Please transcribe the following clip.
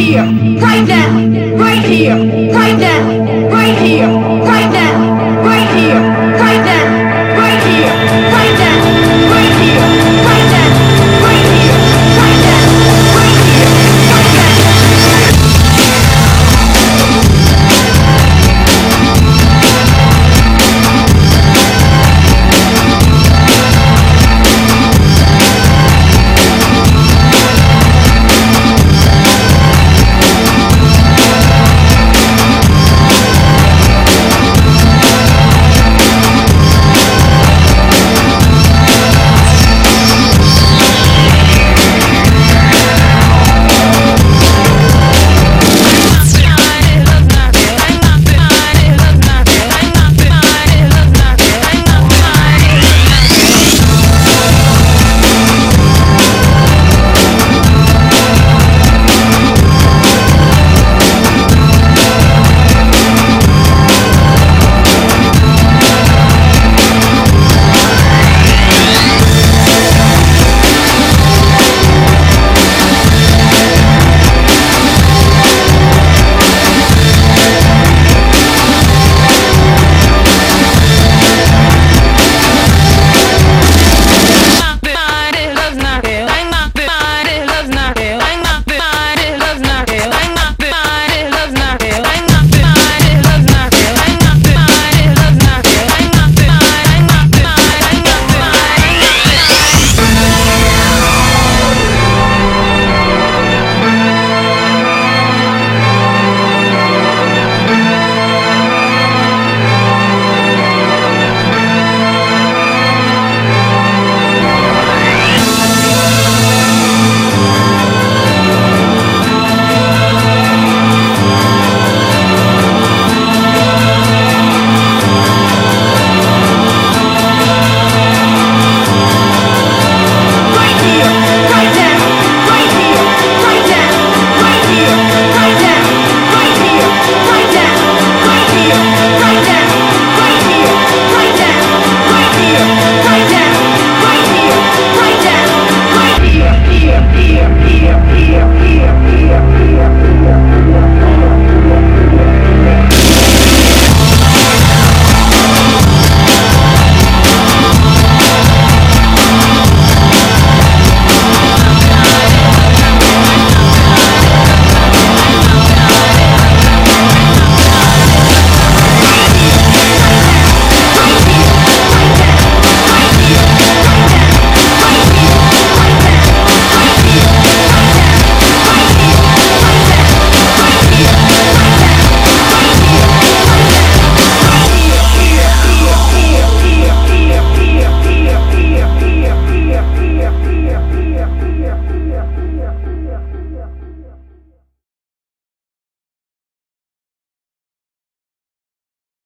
here, right now.